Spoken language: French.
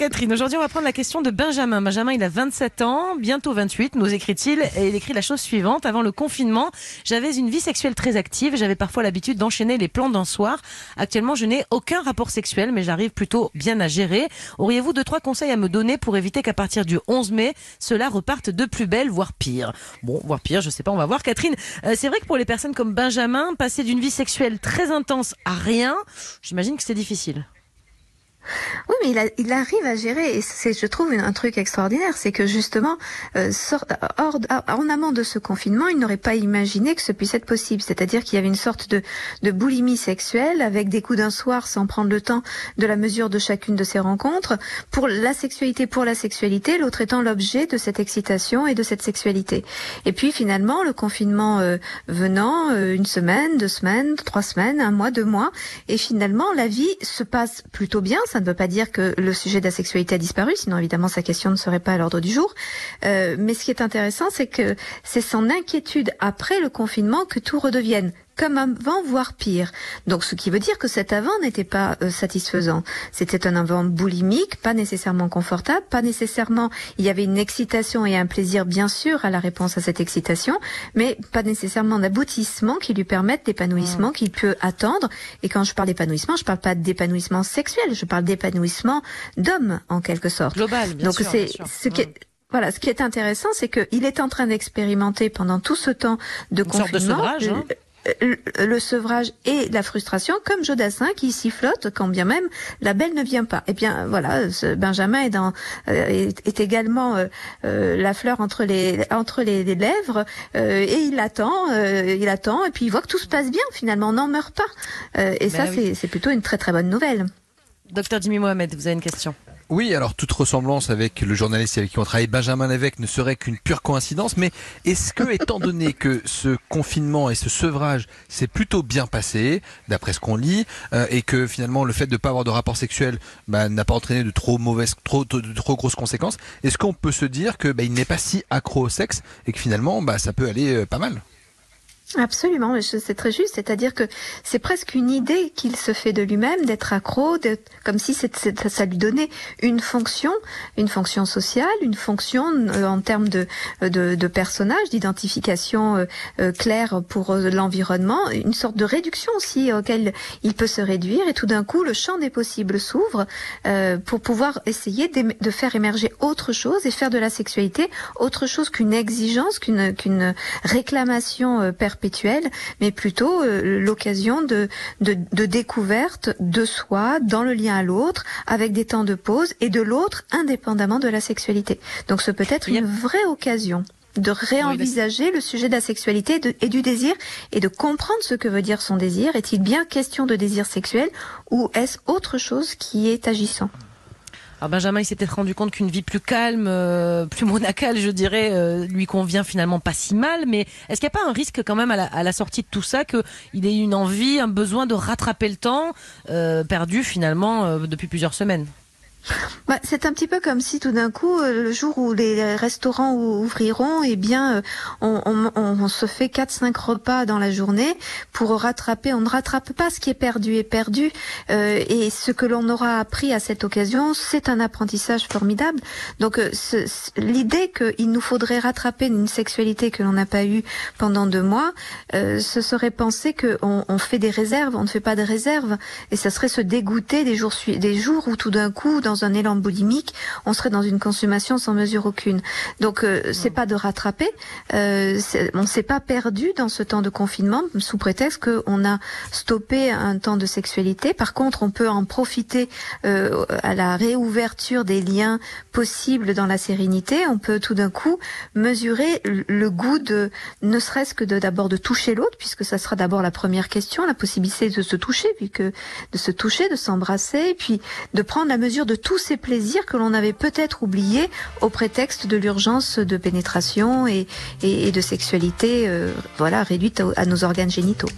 Catherine, aujourd'hui on va prendre la question de Benjamin. Benjamin, il a 27 ans, bientôt 28, nous écrit-il, et il écrit la chose suivante. Avant le confinement, j'avais une vie sexuelle très active, j'avais parfois l'habitude d'enchaîner les plans d'un soir. Actuellement, je n'ai aucun rapport sexuel, mais j'arrive plutôt bien à gérer. Auriez-vous deux, trois conseils à me donner pour éviter qu'à partir du 11 mai, cela reparte de plus belle, voire pire? Bon, voire pire, je sais pas, on va voir. Catherine, euh, c'est vrai que pour les personnes comme Benjamin, passer d'une vie sexuelle très intense à rien, j'imagine que c'est difficile. Oui, mais il, il, arrive à gérer, et c'est, je trouve, un truc extraordinaire, c'est que justement, euh, hors, en amont de ce confinement, il n'aurait pas imaginé que ce puisse être possible. C'est-à-dire qu'il y avait une sorte de, de boulimie sexuelle, avec des coups d'un soir, sans prendre le temps de la mesure de chacune de ces rencontres, pour la sexualité, pour la sexualité, l'autre étant l'objet de cette excitation et de cette sexualité. Et puis finalement, le confinement euh, venant, euh, une semaine, deux semaines, trois semaines, un mois, deux mois, et finalement, la vie se passe plutôt bien. Ça ne veut pas dire que le sujet de la sexualité a disparu, sinon évidemment sa question ne serait pas à l'ordre du jour. Euh, mais ce qui est intéressant, c'est que c'est son inquiétude après le confinement que tout redevienne comme avant, voire pire. Donc, ce qui veut dire que cet avant n'était pas euh, satisfaisant. C'était un avant boulimique, pas nécessairement confortable, pas nécessairement. Il y avait une excitation et un plaisir, bien sûr, à la réponse à cette excitation, mais pas nécessairement d'aboutissement qui lui permette l'épanouissement mmh. qu'il peut attendre. Et quand je parle d'épanouissement, je parle pas d'épanouissement sexuel, je parle d'épanouissement d'homme, en quelque sorte. Global. Bien Donc, c'est ce qui est, mmh. voilà, ce qui est intéressant, c'est qu'il est en train d'expérimenter pendant tout ce temps de Une confinement. Sorte de sevrage, hein le sevrage et la frustration, comme Jodassin qui sifflote quand bien même la belle ne vient pas. Eh bien voilà, ce Benjamin est, dans, euh, est, est également euh, euh, la fleur entre les entre les, les lèvres euh, et il attend, euh, il attend et puis il voit que tout se passe bien finalement, on n'en meurt pas. Euh, et ben ça oui. c'est plutôt une très très bonne nouvelle. Docteur Jimmy Mohamed, vous avez une question. Oui, alors toute ressemblance avec le journaliste avec qui on travaille, Benjamin Lévesque, ne serait qu'une pure coïncidence, mais est-ce que, étant donné que ce confinement et ce sevrage s'est plutôt bien passé, d'après ce qu'on lit, euh, et que finalement le fait de ne pas avoir de rapport sexuel bah, n'a pas entraîné de trop mauvaises, trop, de, trop grosses conséquences, est-ce qu'on peut se dire que bah, il n'est pas si accro au sexe et que finalement bah, ça peut aller euh, pas mal? Absolument, c'est très juste. C'est-à-dire que c'est presque une idée qu'il se fait de lui-même d'être accro, comme si ça lui donnait une fonction, une fonction sociale, une fonction euh, en termes de, de, de personnage, d'identification euh, euh, claire pour euh, l'environnement, une sorte de réduction aussi auquel il peut se réduire. Et tout d'un coup, le champ des possibles s'ouvre euh, pour pouvoir essayer de faire émerger autre chose et faire de la sexualité autre chose qu'une exigence, qu'une qu'une réclamation euh, perpétuelle perpétuelle, mais plutôt euh, l'occasion de, de, de, découverte de soi dans le lien à l'autre, avec des temps de pause, et de l'autre indépendamment de la sexualité. Donc ce peut être une vraie occasion de réenvisager oui, le sujet de la sexualité de, et du désir et de comprendre ce que veut dire son désir. Est-il bien question de désir sexuel ou est-ce autre chose qui est agissant? Alors Benjamin, il s'est peut-être rendu compte qu'une vie plus calme, euh, plus monacale, je dirais, euh, lui convient finalement pas si mal. Mais est-ce qu'il n'y a pas un risque quand même à la, à la sortie de tout ça qu'il ait une envie, un besoin de rattraper le temps euh, perdu finalement depuis plusieurs semaines? Bah, c'est un petit peu comme si tout d'un coup, euh, le jour où les restaurants ouvriront, eh bien, euh, on, on, on se fait 4-5 repas dans la journée pour rattraper. On ne rattrape pas ce qui est perdu est perdu. Euh, et ce que l'on aura appris à cette occasion, c'est un apprentissage formidable. Donc, euh, l'idée qu'il nous faudrait rattraper une sexualité que l'on n'a pas eue pendant deux mois, euh, ce serait penser qu'on on fait des réserves. On ne fait pas de réserves. Et ça serait se dégoûter des jours, des jours où tout d'un coup, dans un élan boulimique, on serait dans une consommation sans mesure aucune. Donc euh, c'est pas de rattraper, euh, on s'est pas perdu dans ce temps de confinement sous prétexte qu'on a stoppé un temps de sexualité. Par contre, on peut en profiter euh, à la réouverture des liens possibles dans la sérénité. On peut tout d'un coup mesurer le goût de, ne serait-ce que d'abord de, toucher l'autre, puisque ça sera d'abord la première question, la possibilité de se toucher, puis que de se toucher, de s'embrasser, puis de prendre la mesure de tous ces plaisirs que l'on avait peut-être oubliés au prétexte de l'urgence de pénétration et, de sexualité euh, voilà, réduite à nos organes génitaux.